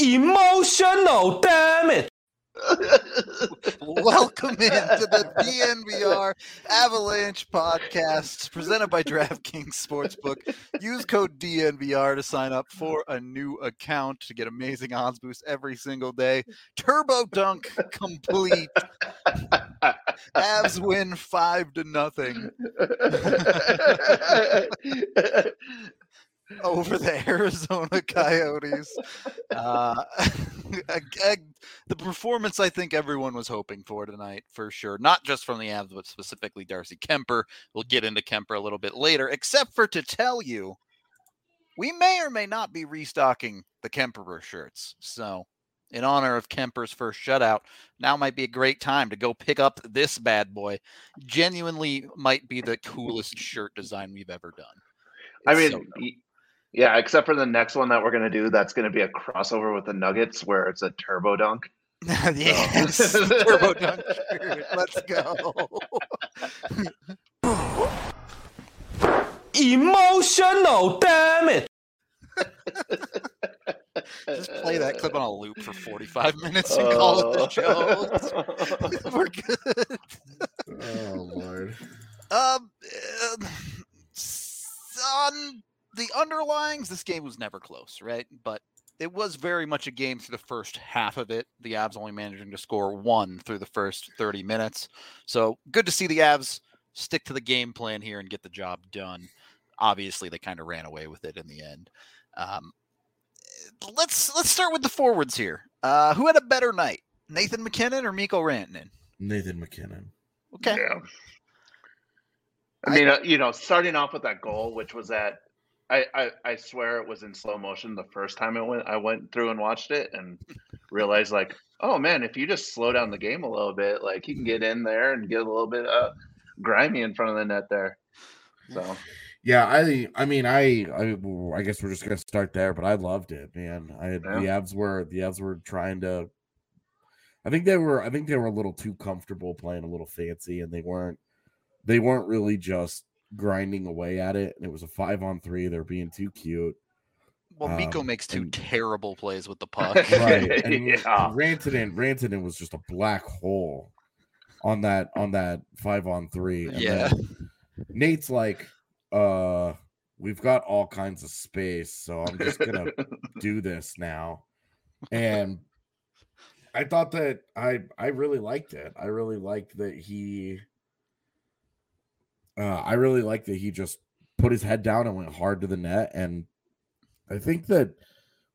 Emotional, damn it! Welcome into the DNVR Avalanche podcast presented by DraftKings Sportsbook. Use code DNVR to sign up for a new account to get amazing odds boost every single day. Turbo dunk complete. Avs win five to nothing over the Arizona Coyotes. Uh, the performance I think everyone was hoping for tonight, for sure. Not just from the Avs, but specifically Darcy Kuemper. We'll get into Kuemper a little bit later, except for to tell you, we may or may not be restocking the Kuemper shirts. So, in honor of Kuemper's first shutout, now might be a great time to go pick up this bad boy. Genuinely might be the coolest shirt design we've ever done. It's I mean, so yeah, except for the next one that we're gonna do, that's gonna be a crossover with the Nuggets where it's a turbo dunk. yes, turbo dunk. Let's go. Emotional, damn it! Just play that clip on a loop for 45 minutes and call it the show. We're good. oh Lord. Um, uh, on the underlyings, this game was never close, right? But it was very much a game through the first half of it. The Avs only managing to score one through the first 30 minutes. So good to see the Avs stick to the game plan here and get the job done. Obviously, they kind of ran away with it in the end. Um, let's let's start with the forwards here. Uh, who had a better night, Nathan MacKinnon or Mikko Rantanen? Nathan MacKinnon. Okay. Yeah. I mean, uh, you know, starting off with that goal, which was at I, I, I swear it was in slow motion the first time I went I went through and watched it and realized like oh man if you just slow down the game a little bit like you can get in there and get a little bit uh, grimy in front of the net there. So. Yeah I I mean I I, I guess we're just gonna start there but I loved it man. I yeah. the Avs were the Avs were trying to I think they were I think they were a little too comfortable playing a little fancy and they weren't they weren't really just grinding away at it, and it was a five on three. They're being too cute. Well, Mikko um, makes two and, terrible plays with the puck. Right. And yeah. Rantanen, Rantanen was just a black hole on that on that five on three. And yeah. Nate's like, uh, we've got all kinds of space, so I'm just gonna do this now. And I thought that I I really liked it. I really liked that he uh, I really like that he just put his head down and went hard to the net. And I think that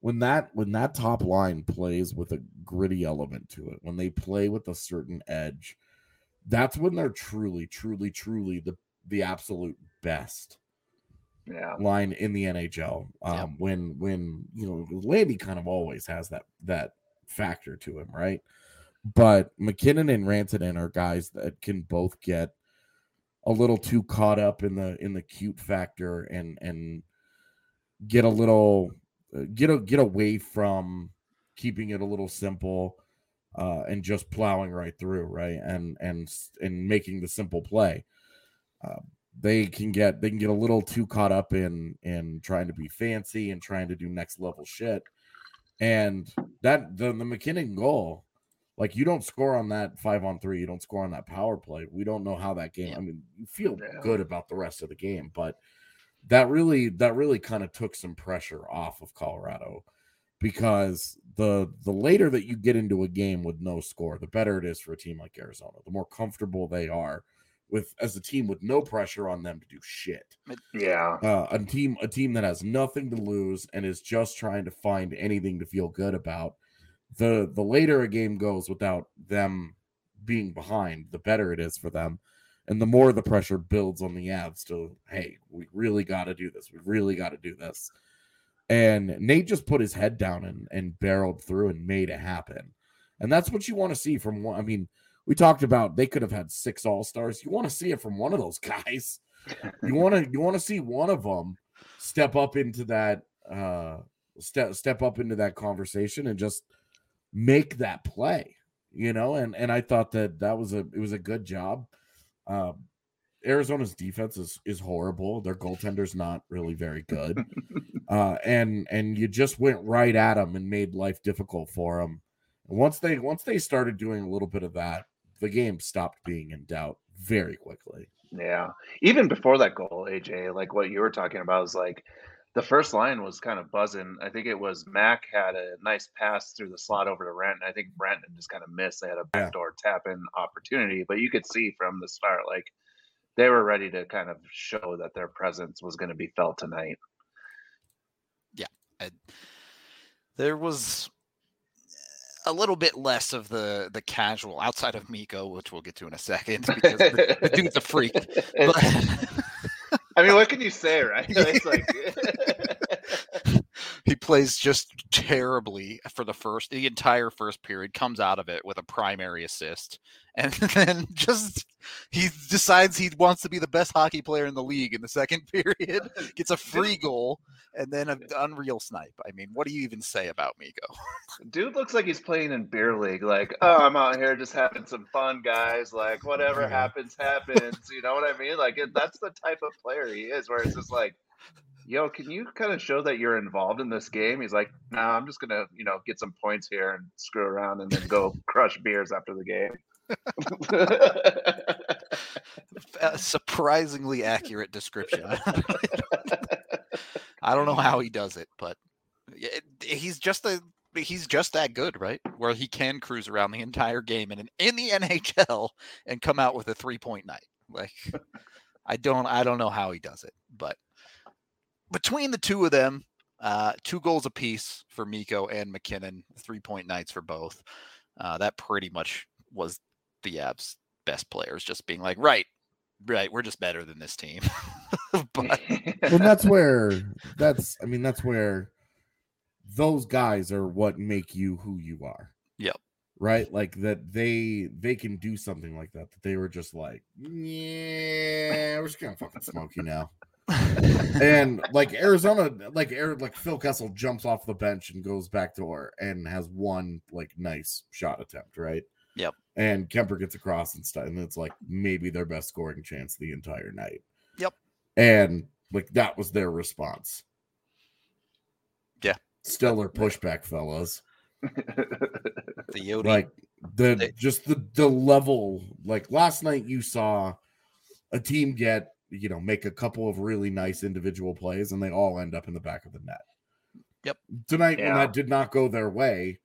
when that when that top line plays with a gritty element to it, when they play with a certain edge, that's when they're truly, truly, truly the the absolute best yeah. line in the NHL. Um, yeah. When when you know Landy kind of always has that that factor to him, right? But MacKinnon and Rantanen are guys that can both get a little too caught up in the in the cute factor and and get a little uh, get a get away from keeping it a little simple uh, and just plowing right through right? And and and making the simple play. Uh, they can get they can get a little too caught up in in trying to be fancy and trying to do next level shit. And that the, the MacKinnon goal like you don't score on that five on three, you don't score on that power play. We don't know how that game. Yeah. I mean, you feel yeah. good about the rest of the game, but that really that really kind of took some pressure off of Colorado because the the later that you get into a game with no score, the better it is for a team like Arizona. The more comfortable they are with as a team with no pressure on them to do shit. Yeah. Uh, a team a team that has nothing to lose and is just trying to find anything to feel good about. The the later a game goes without them being behind, the better it is for them. And the more the pressure builds on the Avs to, hey, we really got to do this. We really got to do this. And Nate just put his head down and, and barreled through and made it happen. And that's what you want to see from one. I mean, we talked about they could have had six all stars. You want to see it from one of those guys. You want to you want to see one of them step up into that uh step step up into that conversation and just make that play you know? And and i thought that that was a it was a good job. Um arizona's defense is is horrible. Their goaltender's not really very good. Uh and and you just went right at them and made life difficult for them and once they once they started doing a little bit of that the game stopped being in doubt very quickly. Yeah. Even before that goal, AJ, like what you were talking about is like the first line was kind of buzzing. I think it was Mac had a nice pass through the slot over to Renton. I think Renton just kind of missed. They had a Yeah. backdoor tap in opportunity, but you could see from the start, like they were ready to kind of show that their presence was going to be felt tonight. Yeah. There was a little bit less of the the casual outside of Mikko, which we'll get to in a second because the, the dude's a freak. But I mean, what can you say, right? It's like he plays just terribly for the first the entire first period comes out of it with a primary assist and then just he decides he wants to be the best hockey player in the league in the second period gets a free goal and then an unreal snipe i mean what do you even say about Mikko dude looks like he's playing in beer league. Like, oh, I'm out here just having some fun, guys. Like, whatever happens, happens. You know what I mean? Like, it, that's the type of player he is. Where it's just like, yo, can you kind of show that you're involved in this game? He's like, no, nah, I'm just gonna, you know, get some points here and screw around and then go crush beers after the game. a uh, surprisingly accurate description i don't know how he does it but he's just a he's just that good right? Where he can cruise around the entire game and in, in the nhl and come out with a three point night. Like i don't i don't know how he does it but between the two of them uh two goals apiece for Mikko and MacKinnon three point nights for both uh that pretty much was the Avs best players just being like right right we're just better than this team but well that's where that's i mean that's where those guys are what make you who you are Yep. right like that they they can do something like that that they were just like yeah we're just gonna fucking smoke you now and like arizona like air like phil kessel jumps off the bench and goes back door and has one like nice shot attempt right Yep. and Kuemper gets across and stuff and it's like maybe their best scoring chance the entire night Yep. And like that was their response. Yeah. stellar pushback fellas. The Yodi. Like the They- just the the level like last night you saw a team get you know make a couple of really nice individual plays and they all end up in the back of the net. Yep. tonight when that did not go their way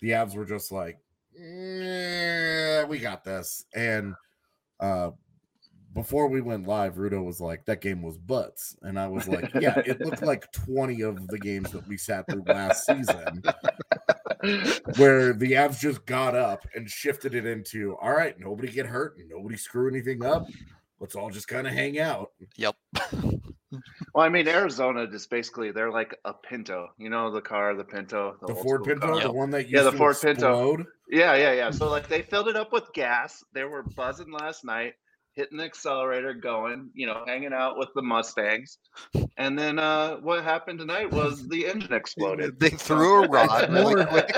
the avs were just like "Eh, we got this. And uh before we went live rudo was like that game was butts and i was like yeah it looked like 20 of the games that we sat through last season where the Avs just got up and shifted it into all right, nobody get hurt and nobody screw anything up. Let's all just kind of hang out. Yep. Well, I mean, Arizona just basically they're like a Pinto. You know the car, the Pinto, The old Ford Pinto, car? the one that used Yeah, the to Ford Pinto. explode. Yeah, yeah, yeah. So like they filled it up with gas. They were buzzing last night, hitting the accelerator, going, you know, hanging out with the Mustangs. And then uh what happened tonight was the engine exploded. They threw a rod really quick.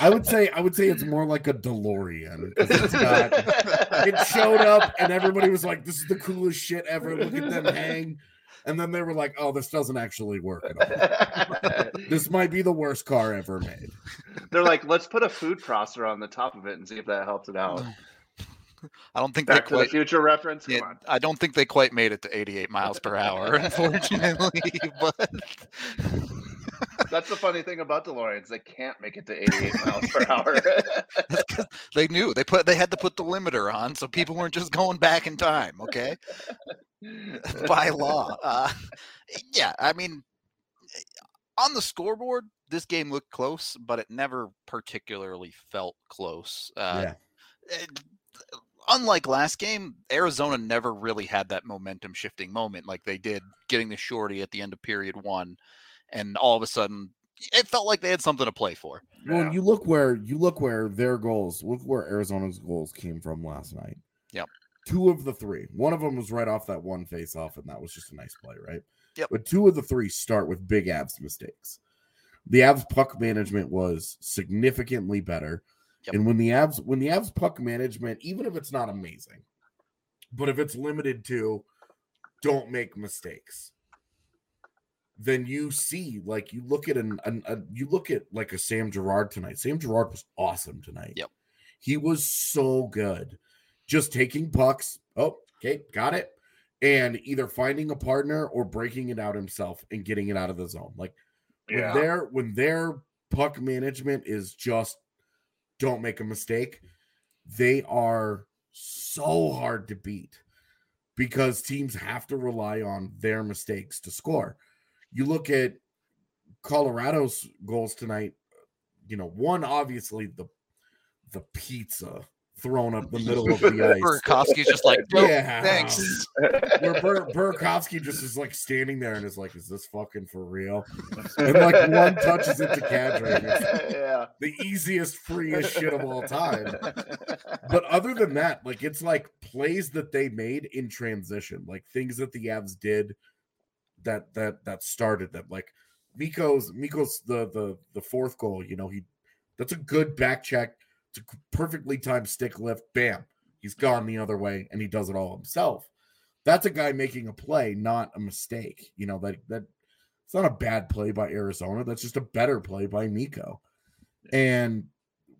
I would say I would say it's more like a DeLorean. 'cause It's got, it showed up and everybody was like, "This is the coolest shit ever." Look at them hang, and then they were like, "Oh, this doesn't actually work at all. This might be the worst car ever made." They're like, let's put a food processor on the top of it and see if that helps it out. I don't think Back they to the future reference. Come on. I don't think they quite made it to 88 miles per hour, unfortunately. but That's the funny thing about DeLoreans. They can't make it to 88 miles per hour. they knew they put they had to put the limiter on, so people weren't just going back in time. Okay, by law. Uh, yeah, I mean, on the scoreboard, this game looked close, but it never particularly felt close. Uh, yeah. it- unlike last game, Arizona never really had that momentum shifting moment like they did getting the shorty at the end of period one. And all of a sudden, it felt like they had something to play for. Well, Yeah. you look where you look where their goals, look where Arizona's goals came from last night. Yep. Two of the three. One of them was right off that one face off, and that was just a nice play, right? Yep. But two of the three start with big Avs mistakes. The Avs puck management was significantly better. Yep. And when the Avs when the Avs puck management, even if it's not amazing, but if it's limited to don't make mistakes, then you see like you look at an, an a, you look at like a Sam Girard tonight. Sam Girard was awesome tonight. Yep. He was so good. Just taking pucks. Oh, okay, got it. And either finding a partner or breaking it out himself and getting it out of the zone. Like when their when their puck management is just don't make a mistake, they are so hard to beat because teams have to rely on their mistakes to score. You look at Colorado's goals tonight, you know, one obviously the the pizza thrown up the middle of the ice. Burakovsky's just like, nope, Yeah. thanks. Where Bur- Burakovsky just is like standing there and is like, "Is this fucking for real?" And like one touches it to Kadri, it's yeah. the easiest, freest shit of all time. But other than that, like it's like plays that they made in transition, like things that the Avs did that that that started them. Like Mikko's Mikko's the the the fourth goal. You know he that's a good back check. It's a perfectly timed stick lift. Bam, he's gone the other way, and he does it all himself. That's a guy making a play, not a mistake. You know that that it's not a bad play by Arizona. That's just a better play by Mikko. And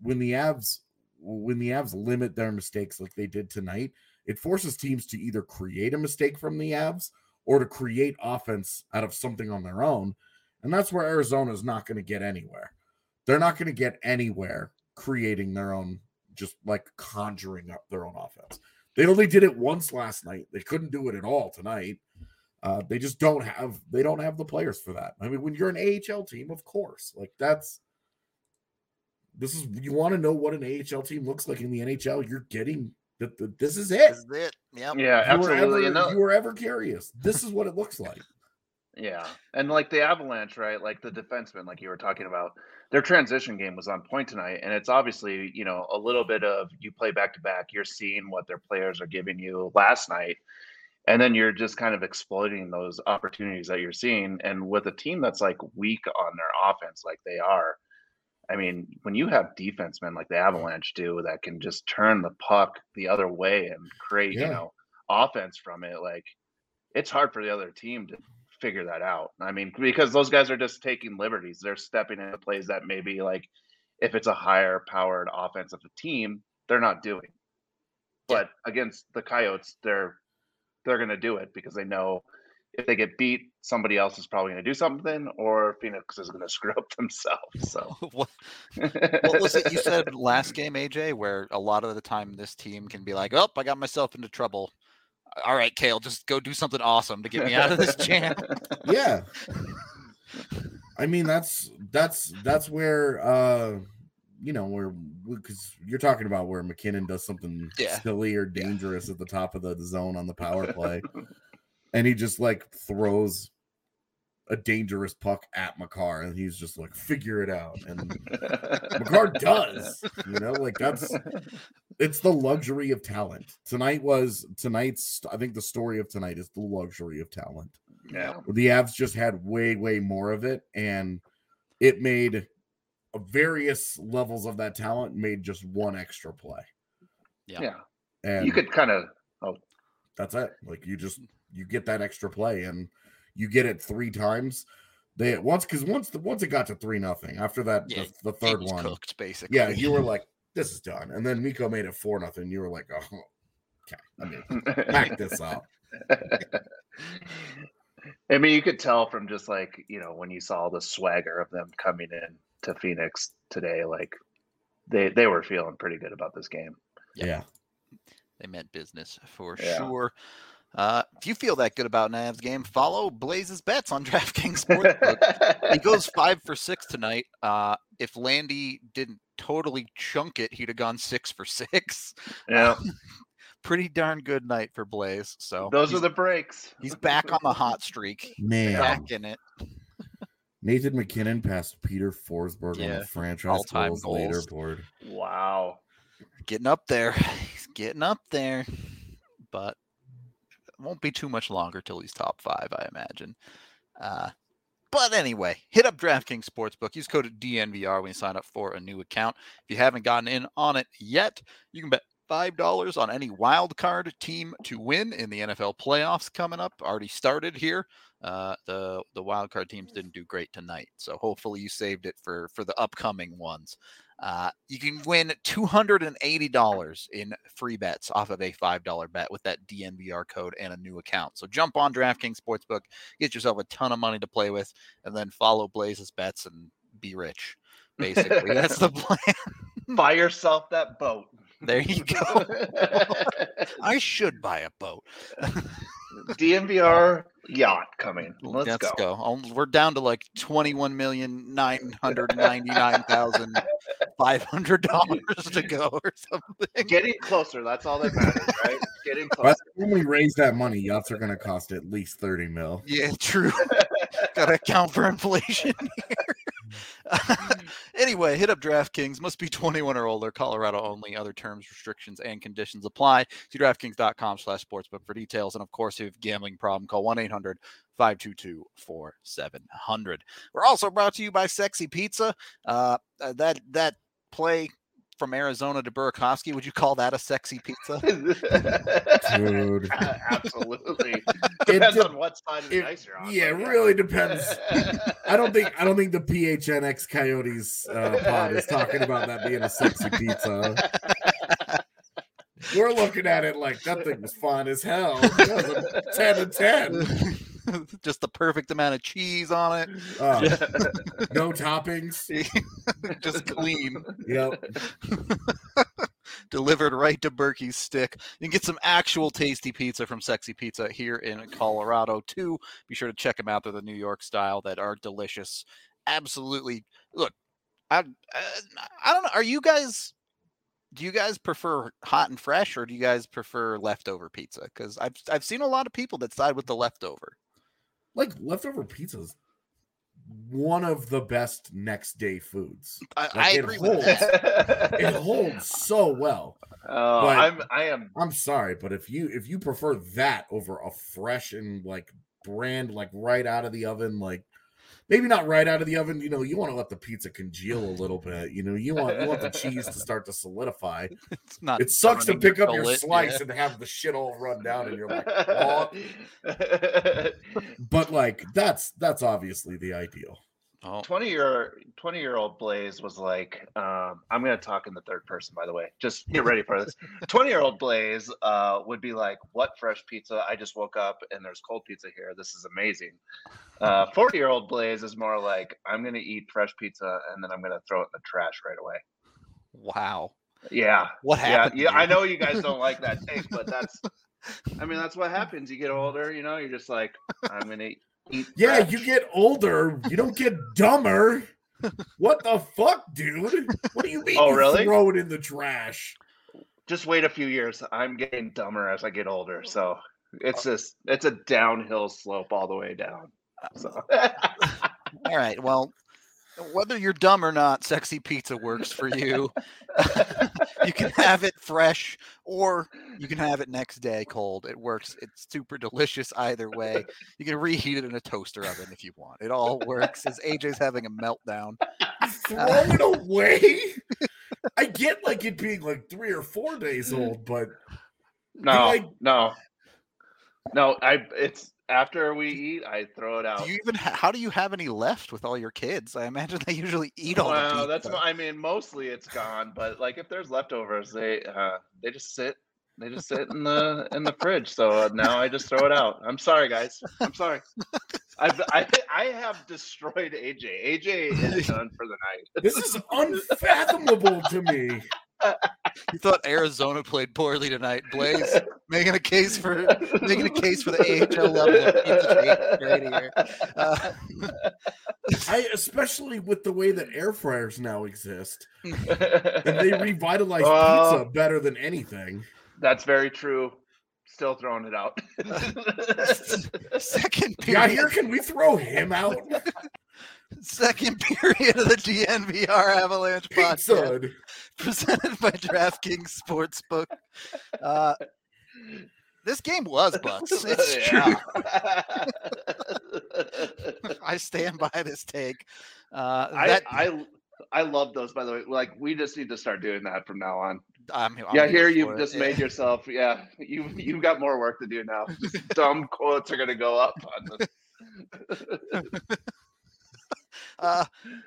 when the Avs when the Avs limit their mistakes like they did tonight, it forces teams to either create a mistake from the Avs or to create offense out of something on their own. And that's where Arizona is not going to get anywhere. They're not going to get anywhere creating their own, just like conjuring up their own offense. They only did it once last night. They couldn't do it at all tonight. Uh, they just don't have they don't have the players for that. I mean, when you're an AHL team, of course, like that's this is you want to know what an AHL team looks like in the NHL. You're getting that. This is it. This is it. Yep. Yeah, If you were ever, if you were ever curious, this is what it looks like. Yeah. And like the Avalanche, right? Like the defensemen, like you were talking about, their transition game was on point tonight. And it's obviously, you know, a little bit of you play back to back, you're seeing what their players are giving you last night. And then you're just kind of exploiting those opportunities that you're seeing. And with a team that's like weak on their offense, like they are, I mean, when you have defensemen like the Avalanche do that can just turn the puck the other way and create, Yeah. you know, offense from it, like it's hard for the other team to figure that out. I mean, because those guys are just taking liberties. They're stepping into plays that maybe like if it's a higher powered offense of offensive team, they're not doing. But against the Coyotes, they're they're going to do it because they know if they get beat, somebody else is probably going to do something, or Phoenix is going to screw up themselves. So what, what was it you said last game, AJ? Where a lot of the time this team can be like, "Oh, I got myself into trouble. All right, Cale, just go do something awesome to get me out of this jam." Yeah. I mean that's that's that's where uh you know where because you're talking about where MacKinnon does something Yeah. silly or dangerous at the top of the zone on the power play, and he just like throws a dangerous puck at Makar, and he's just like figure it out, and Makar does, you know, like that's it's the luxury of talent. Tonight was tonight's. I think the story of tonight is the luxury of talent. yeah. The Avs just had way, way more of it, and it made various levels of that talent made just one extra play, Yeah. yeah. and You could kind of oh, that's it. Like you just you get that extra play, and you get it three times. They once because once the once it got to three nothing after that Yeah, the, the third was one, cooked basically. yeah, you were like, this is done. And then Mikko made it four nothing. You were like, oh, okay. I mean, back this up. I mean, you could tell from just like you know when you saw the swagger of them coming in to Phoenix today, like they they were feeling pretty good about this game. Yeah. yeah. They meant business for yeah. sure. Uh, if you feel that good about Nav's game, follow Blais's bets on DraftKings Sportsbook. he goes five for six tonight. Uh, if Landy didn't totally chunk it, he'd have gone six for six. Yeah. pretty darn good night for Blais. So those are the breaks. He's back on the hot streak. Man, back in it. Nathan MacKinnon passed Peter Forsberg yeah. on the franchise All-time goals, goals leaderboard. Wow, getting up there. He's getting up there, but won't be too much longer till he's top five, I imagine. Uh, but anyway, hit up DraftKings Sportsbook. Use code DNVR when you sign up for a new account. If you haven't gotten in on it yet, you can bet $5 on any wild card team to win in the NFL playoffs coming up. Already started here. Uh, the the wild card teams didn't do great tonight, so hopefully you saved it for for the upcoming ones. Uh, you can win $280 in free bets off of a $5 bet with that DNVR code and a new account. So jump on DraftKings Sportsbook, get yourself a ton of money to play with, and then follow Blais's bets and be rich. Basically, that's the plan. Buy yourself that boat. There you go. I should buy a boat. DNVR yacht coming. Let's, Let's go. go. Um, we're down to like twenty-one million nine hundred ninety-nine thousand five hundred dollars to go or something. Getting closer. That's all that matters, right? Getting closer. when we raise that money, yachts are going to cost at least thirty mil. Yeah, true. Got to account for inflation here. anyway, hit up DraftKings. Must be 21 or older. Colorado only. Other terms, restrictions, and conditions apply. See DraftKings.com slash sportsbook for details. And of course, if you have a gambling problem, call 1 800 522 4700. We're also brought to you by Sexy Pizza. Uh, uh that, that play from Arizona to Burakovsky, would you call that a sexy pizza? Dude. Absolutely. Depends de- on what side of the it, ice you're on. Yeah, it really depends. I don't think I don't think the PHNX Coyotes uh, pod is talking about that being a sexy pizza. We're looking at it like that thing was fun as hell. ten to ten. just the perfect amount of cheese on it. Oh, no toppings. just clean. Yep. Delivered right to Berkey's stick. You can get some actual tasty pizza from Sexy Pizza here in Colorado too. Be sure to check them out. They're the New York style that are delicious. Absolutely. Look, I, uh, I don't know. Are you guys do you guys prefer hot and fresh or do you guys prefer leftover pizza because I've, I've seen a lot of people that side with the leftover like leftover pizzas one of the best next day foods. I, like I agree holds, with that. it holds so well. Oh, I'm I am I'm sorry, but if you if you prefer that over a fresh and like brand like right out of the oven, like maybe not right out of the oven. You know, you want to let the pizza congeal a little bit. You know, you want you want the cheese to start to solidify. It's not. It sucks to pick up your slice yeah. and have the shit all run down, and you're like, oh. but like that's that's obviously the ideal. Oh. 20 year 20 year old Blais was like um, i'm going to talk in the third person by the way just get ready for this. 20 year old Blais uh, would be like what fresh pizza? I just woke up and there's cold pizza here. This is amazing. 40 uh, year old Blais is more like i'm going to eat fresh pizza and then i'm going to throw it in the trash right away. Wow. Yeah. What happened yeah, yeah i know you guys don't like that take but that's i mean that's what happens. You get older you know you're just like i'm going to yeah, you get older, you don't get dumber. what the fuck, dude? What do you mean? Oh, really? Throw it in the trash. Just wait a few years. I'm getting dumber as I get older, so it's uh, just it's a downhill slope all the way down. So. all right. Well, whether you're dumb or not, sexy pizza works for you. you can have it fresh or you can have it next day cold. It works. It's super delicious either way. You can reheat it in a toaster oven if you want. It all works. As AJ's having a meltdown. Throw uh, it away. I get like it being like three or four days old, but no, I... no, no. I it's after we eat, I throw it out. Do you even ha- how do you have any left with all your kids? I imagine they usually eat all the Well, pizza. that's mo- I mean, mostly it's gone, but like if there's leftovers, they uh they just sit they just sit in the in the fridge. So uh, now I just throw it out. I'm sorry, guys. I'm sorry. I've, I I have destroyed AJ. AJ is done for the night. This is unfathomable to me. You thought Arizona played poorly tonight, Blais, making a case for making a case for the AHL level of right here. Uh, I especially with the way that air fryers now exist, and they revitalize Well- pizza better than anything. That's very true. Still throwing it out. second period. Yeah, period, here can we throw him out? second period of the DNVR Avalanche podcast. Pizza. Presented by DraftKings Sportsbook. Uh, this game was Bucks. It's true. I stand by this take. Uh, I, that, I I love those by the way. Like we just need to start doing that from now on. I'm, I'm yeah, here you've it, just yeah. made yourself. Yeah, you you've got more work to do now. Dumb quotes are gonna go up on the. Uh,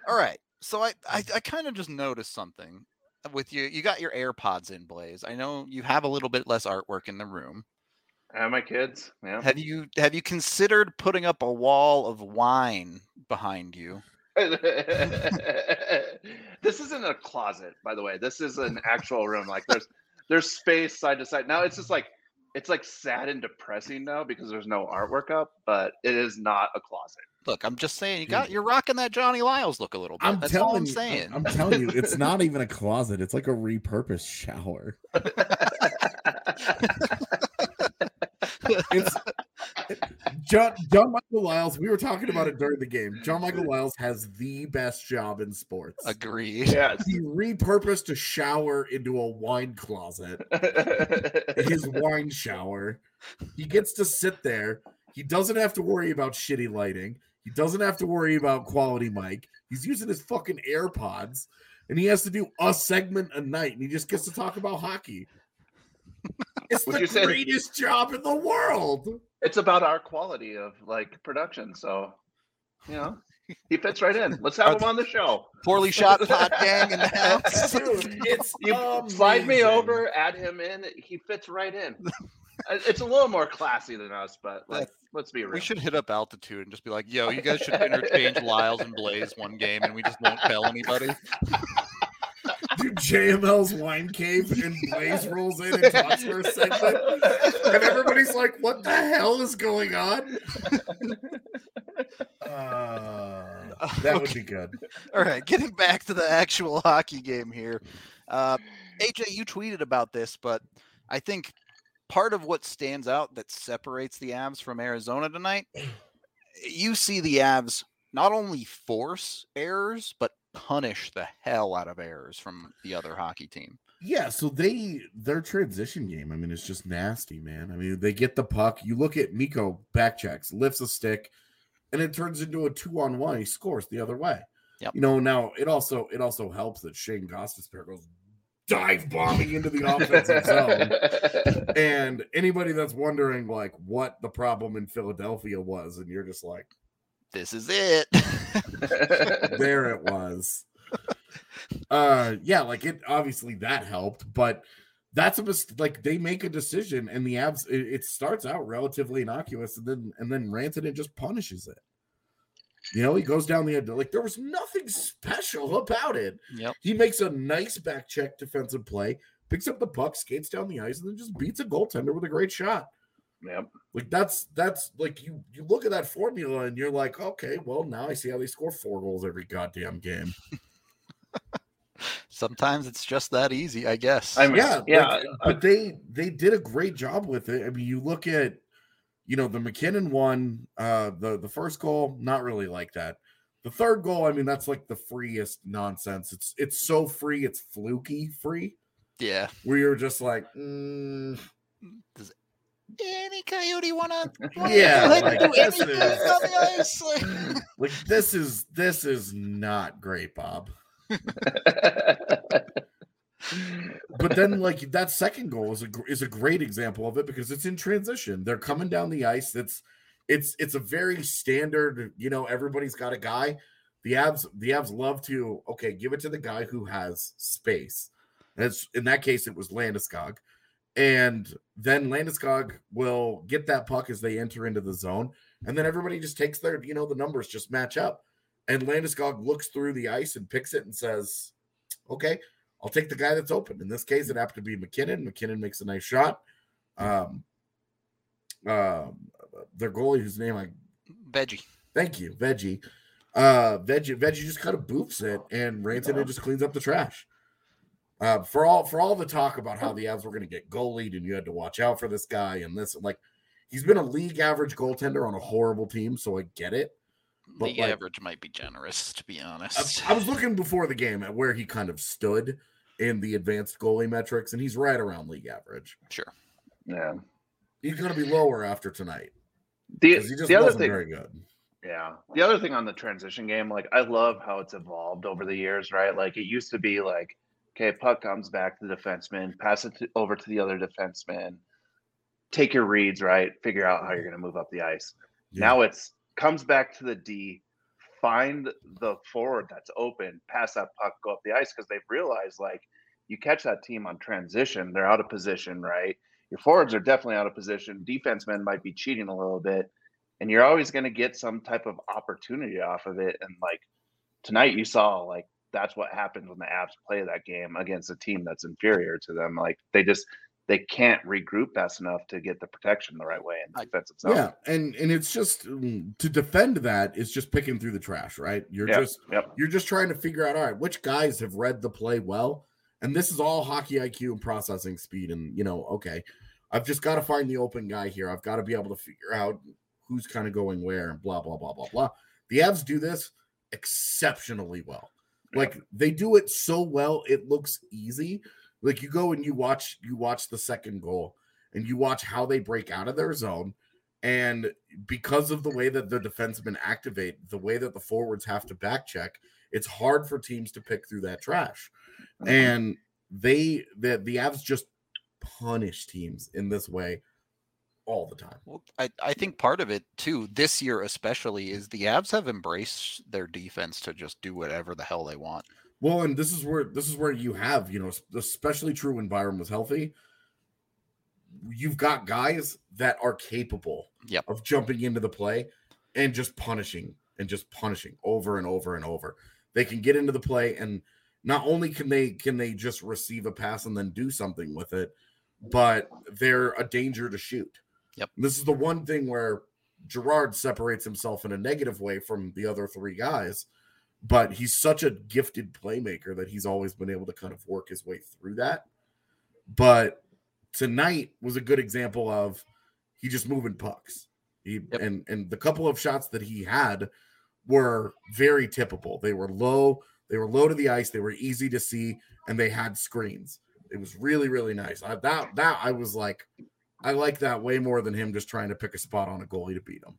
all right. So I, I, I kind of just noticed something with you. You got your AirPods in, Blais. I know you have a little bit less artwork in the room. and my kids. Yeah. Have you have you considered putting up a wall of wine behind you? this isn't a closet, by the way. This is an actual room. Like there's there's space side to side. Now it's just like it's like sad and depressing now because there's no artwork up, but it is not a closet. Look, I'm just saying you got you're rocking that Johnny Liles look a little bit. I'm That's telling all I'm you, saying. I'm telling you, it's not even a closet. It's like a repurposed shower. It's John John Michael Liles. We were talking about it during the game. John Michael Liles has the best job in sports. Agreed. Yes. He repurposed a shower into a wine closet. His wine shower. He gets to sit there. He doesn't have to worry about shitty lighting. He doesn't have to worry about quality mic. He's using his fucking AirPods, and he has to do a segment a night, and he just gets to talk about hockey. It's the you say- greatest job in the world. it's about our quality of like production. So, you know, he fits right in. Let's have him on the show. Poorly shot pot gang in the house. Dude, it's You slide me over, add him in. He fits right in. Uh, It's a little more classy than us, but like, let's be real. We should hit up altitude and just be like, "Yo, you guys should interchange Liles and Blais one game, and we just won't tell anybody." Dude, JML's wine cave and Blais rolls in and talks for a segment. And everybody's like, what the hell is going on? Uh, that would be good. All right, getting back to the actual hockey game here. Uh, AJ, you tweeted about this, but I think part of what stands out that separates the Avs from Arizona tonight, you see the Avs not only force errors, but punish the hell out of errors from the other hockey team. Yeah, so they their transition game, I mean, it's just nasty, man. I mean, they get the puck. You look at Mikko back checks, lifts a stick, and it turns into a two on one. He scores the other way. Yep. You know, now it also it also helps that Shane Gostisbehere goes dive bombing into the offensive zone. And anybody that's wondering like what the problem in Philadelphia was, and you're just like, This is it. there it was. Uh yeah, like it obviously that helped, but that's a mis- like they make a decision and the Avs it, it starts out relatively innocuous and then and then Rantanen just punishes it. You know, he goes down the end like there was nothing special about it. yep. He makes a nice back check defensive play, picks up the puck, skates down the ice, and then just beats a goaltender with a great shot. yep. Like that's that's like you you look at that formula and you're like, okay, well now I see how they score four goals every goddamn game. Sometimes it's just that easy, I guess. I mean, yeah, yeah. like, but uh, they they did a great job with it. I mean, you look at you know the MacKinnon one, uh, the the first goal, not really like that. The third goal, I mean, that's like the freest nonsense. It's it's so free, it's fluky free, yeah. where you're just like, mm, does Any coyote wanna? Yeah, like, do this is- on the ice? Like- like this is this is not great, Bob. But then, like that second goal is a is a great example of it because it's in transition. They're coming down the ice. It's it's it's a very standard, you know, everybody's got a guy. The Avs the Avs love to okay, give it to the guy who has space. That's in that case, it was Landeskog. And then Landeskog will get that puck as they enter into the zone. And then everybody just takes their, you know, the numbers just match up. And Landeskog looks through the ice and picks it and says, Okay, I'll take the guy that's open. In this case, it happened to be MacKinnon. MacKinnon makes a nice shot. Um, uh, their goalie, whose name I Veggie. Thank you, Veggie. Uh, Veggie, Veggie just kind of boofs it, and Rantanen just cleans up the trash. Uh, for all for all the talk about how the Avs were going to get goalied and you had to watch out for this guy and this, like he's been a league average goaltender on a horrible team, so I get it. But the like, average might be generous, to be honest. I, I was looking before the game at where he kind of stood in the advanced goalie metrics, and he's right around league average. Sure. Yeah. He's going to be lower after tonight. The, the other thing, very good. Yeah. The other thing on the transition game, like I love how it's evolved over the years, right? Like it used to be like, okay, puck comes back to the defenseman, pass it to, over to the other defenseman, take your reads, right? Figure out how you're going to move up the ice. Yeah. Now it's comes back to the D, find the forward that's open, pass that puck, go up the ice because they've realized like you catch that team on transition, they're out of position, right? Your forwards are definitely out of position. Defensemen might be cheating a little bit, and you're always going to get some type of opportunity off of it. And like tonight, you saw like that's what happens when the Avs play that game against a team that's inferior to them. Like they just they can't regroup fast enough to get the protection the right way in the defensive zone. Yeah, and and it's just mm, to defend that is just picking through the trash, right? You're yep, just yep. you're just trying to figure out all right, which guys have read the play well, and this is all hockey IQ and processing speed, and you know, okay, I've just got to find the open guy here. I've got to be able to figure out who's kind of going where, and blah blah blah blah blah. The Avs do this exceptionally well. Like they do it so well, it looks easy like you go and you watch you watch the second goal and you watch how they break out of their zone. And because of the way that the defensemen activate, the way that the forwards have to back check, it's hard for teams to pick through that trash. Mm-hmm. And they the the Avs just punish teams in this way all the time. Well, I, I think part of it too, this year especially, is the Avs have embraced their defense to just do whatever the hell they want. Well, and this is where this is where you have, you know, especially true when Byram was healthy. You've got guys that are capable yep. of jumping into the play and just punishing and just punishing over and over and over. They can get into the play and not only can they can they just receive a pass and then do something with it, but they're a danger to shoot. Yep. And this is the one thing where Girard separates himself in a negative way from the other three guys but he's such a gifted playmaker that he's always been able to kind of work his way through that. But tonight was a good example of he just moving pucks. He yep. and and the couple of shots that he had were very typical. They were low, they were low to the ice, they were easy to see, and they had screens. It was really really nice. I, that that I was like, I like that way more than him just trying to pick a spot on a goalie to beat him.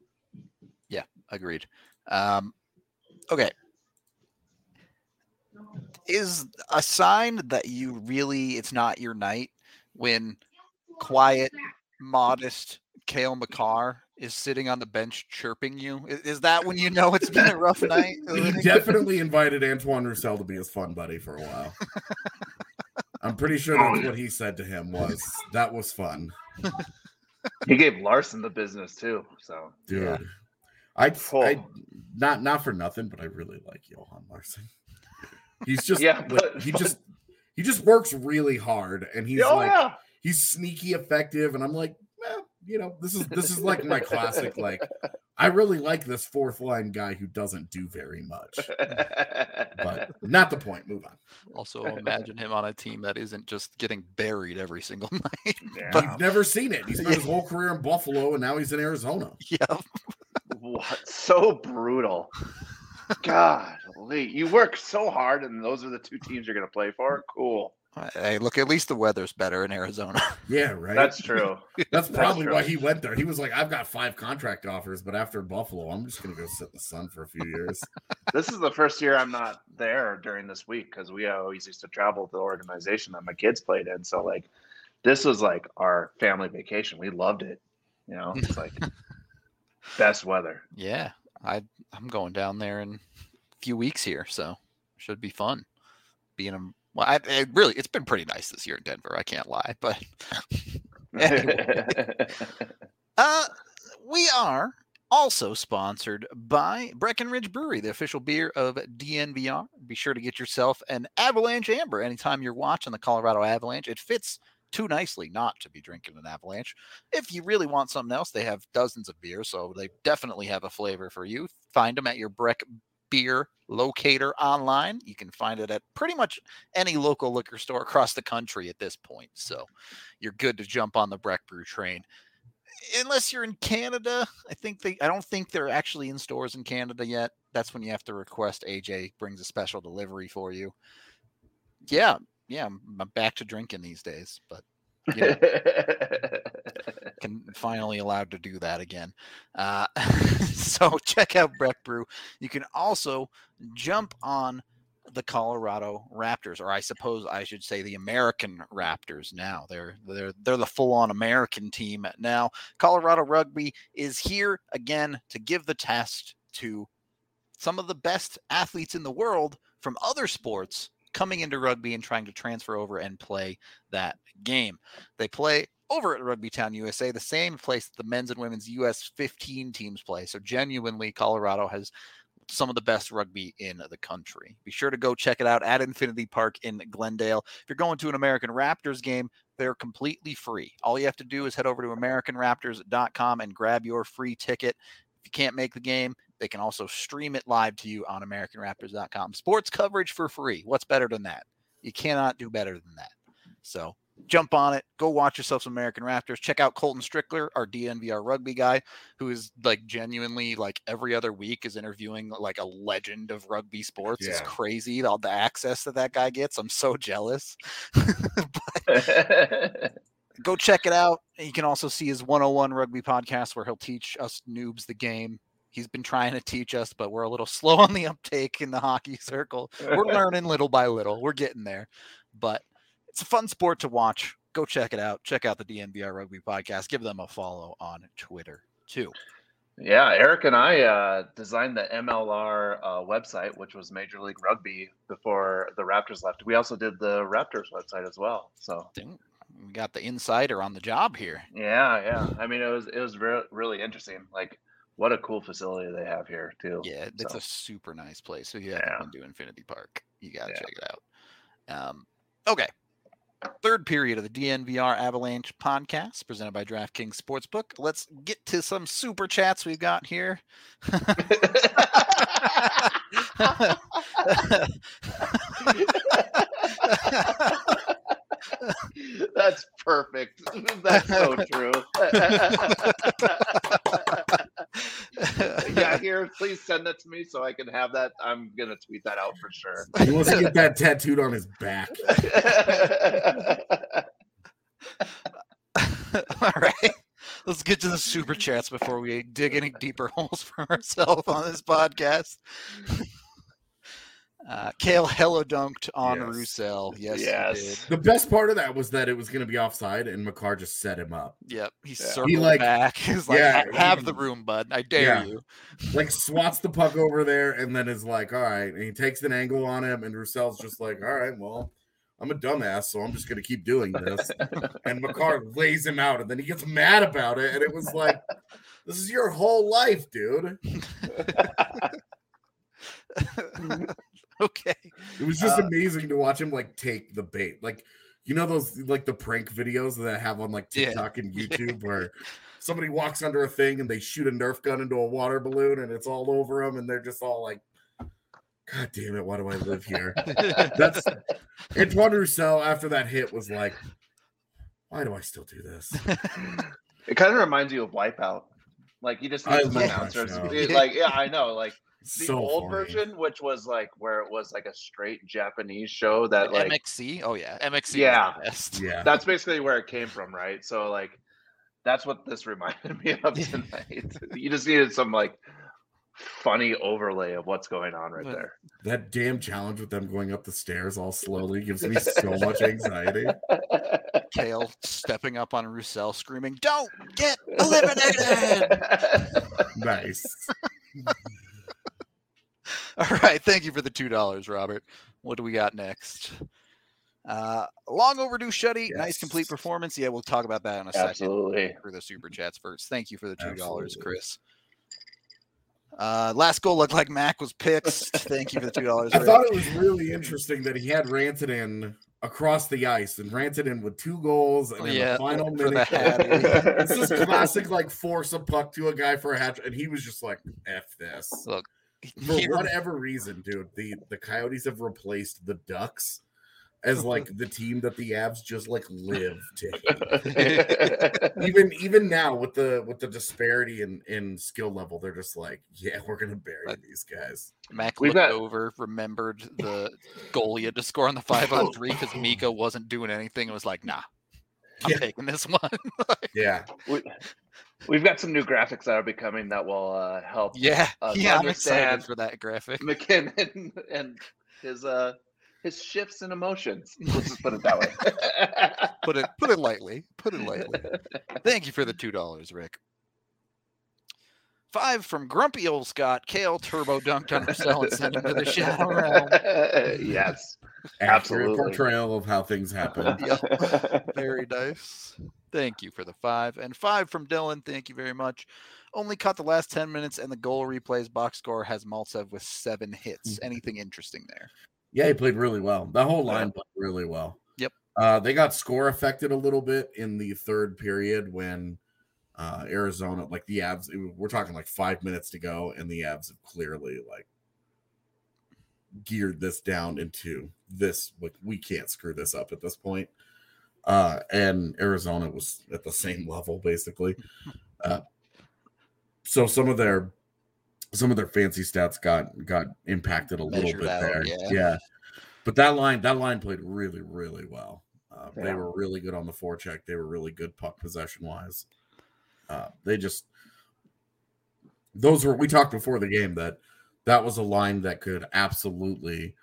Yeah, agreed. Um, okay, is a sign that you really it's not your night when quiet, modest Cale Makar is sitting on the bench chirping you. Is, is that when you know it's been a rough night? he definitely invited Antoine Roussel to be his fun buddy for a while. I'm pretty sure oh, that's what he said to him was that was fun. he gave Larsson the business too. So dude. Yeah. I, I not not for nothing, but I really like Johan Larsson. He's just yeah, but, he but, just he just works really hard, and he's oh, like yeah. he's sneaky effective, and I'm like, well, you know, this is this is like my classic. Like, I really like this fourth line guy who doesn't do very much, but not the point. Move on. Also, imagine him on a team that isn't just getting buried every single night. Yeah. But, You've never seen it. He spent his whole career in Buffalo, and now he's in Arizona. Yeah. what? So brutal. God, you work so hard, and those are the two teams you're going to play for. Cool. Hey, look, at least the weather's better in Arizona. Yeah, right. That's true. That's probably That's true. why he went there. He was like, I've got five contract offers, but after Buffalo, I'm just going to go sit in the sun for a few years. this is the first year I'm not there during this week because we always used to travel to the organization that my kids played in. So, like, this was like our family vacation. We loved it. You know, it's like Best weather. Yeah, I I'm going down there in a few weeks here, so should be fun. Being a well, I, I really it's been pretty nice this year in Denver. I can't lie, but anyway. uh, we are also sponsored by Breckenridge Brewery, the official beer of DNVR. Be sure to get yourself an Avalanche Amber anytime you're watching the Colorado Avalanche. It fits too nicely not to be drinking an Avalanche. If you really want something else, they have dozens of beers, so they definitely have a flavor for you. Find them at your Breck beer locator online. You can find it at pretty much any local liquor store across the country at this point. So you're good to jump on the Breck Brew train unless you're in Canada, I think they I don't think they're actually in stores in Canada yet. That's when you have to request AJ brings a special delivery for you. Yeah, yeah, I'm, I'm back to drinking these days, but you know, can finally allowed to do that again. Uh, so check out Breck Brew. You can also jump on the Colorado Raptors, or I suppose I should say the American Raptors now. They're they're they're the full-on American team now. Colorado Rugby is here again to give the test to some of the best athletes in the world from other sports coming into rugby and trying to transfer over and play that game. They play over at Rugby Town USA, the same place that the men's and women's US 15 teams play. So genuinely Colorado has some of the best rugby in the country. Be sure to go check it out at Infinity Park in Glendale. If you're going to an American Raptors game, they're completely free. All you have to do is head over to AmericanRaptors.com and grab your free ticket. If you can't make the game, they can also stream it live to you on AmericanRaptors.com. Sports coverage for free. What's better than that? You cannot do better than that. So jump on it. Go watch yourself some American Raptors. Check out Colton Strickler, our DNVR rugby guy, who is like genuinely like every other week is interviewing like a legend of rugby sports. It's crazy all the access that that guy gets. I'm so jealous. Go check it out. You can also see his 101 rugby podcast where he'll teach us noobs the game. He's been trying to teach us, but we're a little slow on the uptake in the hockey circle. We're learning little by little. We're getting there, but it's a fun sport to watch. Go check it out. Check out the DNVR Rugby podcast. Give them a follow on Twitter too. Yeah, Eric and I uh, designed the MLR uh, website, which was Major League Rugby before the Raptors left. We also did the Raptors website as well. So We got the insider on the job here. yeah, yeah. I mean, it was it was re- really interesting. Like, what a cool facility they have here too. Yeah, it's So, a super nice place. So if you haven't Yeah. been to Infinity Park, you got to Yeah. check it out. Um, okay. Third period of the DNVR Avalanche podcast presented by DraftKings Sportsbook. Let's get to some super chats we've got here. That's perfect. That's so true. yeah, here, please send that to me so I can have that. I'm gonna tweet that out for sure. He wants to get that tattooed on his back. All right. Let's get to the super chats before we dig any deeper holes for ourselves on this podcast. Uh, Cale hello dunked on Yes. Roussel. Yes, Yes. The best part of that was that it was going to be offside, and Makar just set him up. Yep, he Yeah. circled He, like- back. He's like, yeah, "Have he- the room, bud. I dare Yeah. you." Like swats the puck over there, and then is like, "All right," and he takes an angle on him, and Roussel's just like, "All right, well." I'm a dumbass, so I'm just gonna keep doing this. and Makar lays him out, and then he gets mad about it, and it was like, "This is your whole life, dude." okay. It was just Uh, amazing to watch him like take the bait. Like, you know those like the prank videos that I have on like Yeah. TikTok and YouTube where somebody walks under a thing and they shoot a Nerf gun into a water balloon and it's all over them and they're just all like, "God damn it, why do I live here?" That's Antoine Roussel after that hit was like, "Why do I still do this?" It kind of reminds you of Wipeout. Like you just I need some love announcers. Like yeah, I know. Like the so old funny. version, which was like where it was like a straight Japanese show that like MXC. Oh yeah, MXC. Yeah. the best. Yeah. that's basically where it came from, right? So like that's what this reminded me of tonight. you just needed some like funny overlay of what's going on right But- there. That damn challenge with them going up the stairs all slowly gives me so much anxiety. Cale stepping up on Roussel screaming, Don't get eliminated. Nice. All right. Thank you for the two dollars, Robert. What do we got next? Uh long overdue Shuddy. Nice complete performance. Yeah, we'll talk about that in a second. Absolutely. For the super chats first. Thank you for the two dollars, Absolutely. Chris. Uh last goal looked like Mac was picks. Thank you for the two dollars. I thought it was really interesting that he had Rantanen across the ice and Rantanen with two goals and in yeah, the final the minute. This is classic, like force a puck to a guy for a hat, and he was just like, "F this." Look, For whatever reason, dude, the the Coyotes have replaced the Ducks as like the team that the Avs just like live to hate. even even now with the with the disparity in in skill level, they're just like, yeah, we're gonna bury But- these guys. Mac We've looked got- over, remembered the goal he had to score on the five on three because Mikko wasn't doing anything. and was like, nah, I'm Yeah. taking this one. Yeah, we, we've got some new graphics that are becoming that will uh, help yeah, yeah, I'm excited understand. for that graphic. MacKinnon and his uh his shifts in emotions. Let's just put it that way. Put it put it lightly. Put it lightly. Thank you for the two dollars, Rick. Five from Grumpy Old Scott. Cale turbo dunked on Marcel and sent him to the shadow realm. yes. accurate Absolutely. portrayal of how things happen. Very nice. Thank you for the five. And five from Dylan. Thank you very much. Only caught the last 10 minutes, and the goal replays box score has Maltsev with seven hits. Mm-hmm. Anything interesting there? Yeah, he played really well. The whole line played really well. Yep. Uh, they got score affected a little bit in the third period when uh, Arizona, like the Avs, we're talking like five minutes to go, and the Avs have clearly like geared this down into this. Like we can't screw this up at this point. Uh, and Arizona was at the same level basically. Uh, so some of their some of their fancy stats got got impacted a little bit out, there. yeah. yeah. But that line that line played really really well. Uh, They were really good on the forecheck. They were really good puck possession wise. Uh, they just those were we talked before the game that that was a line that could absolutely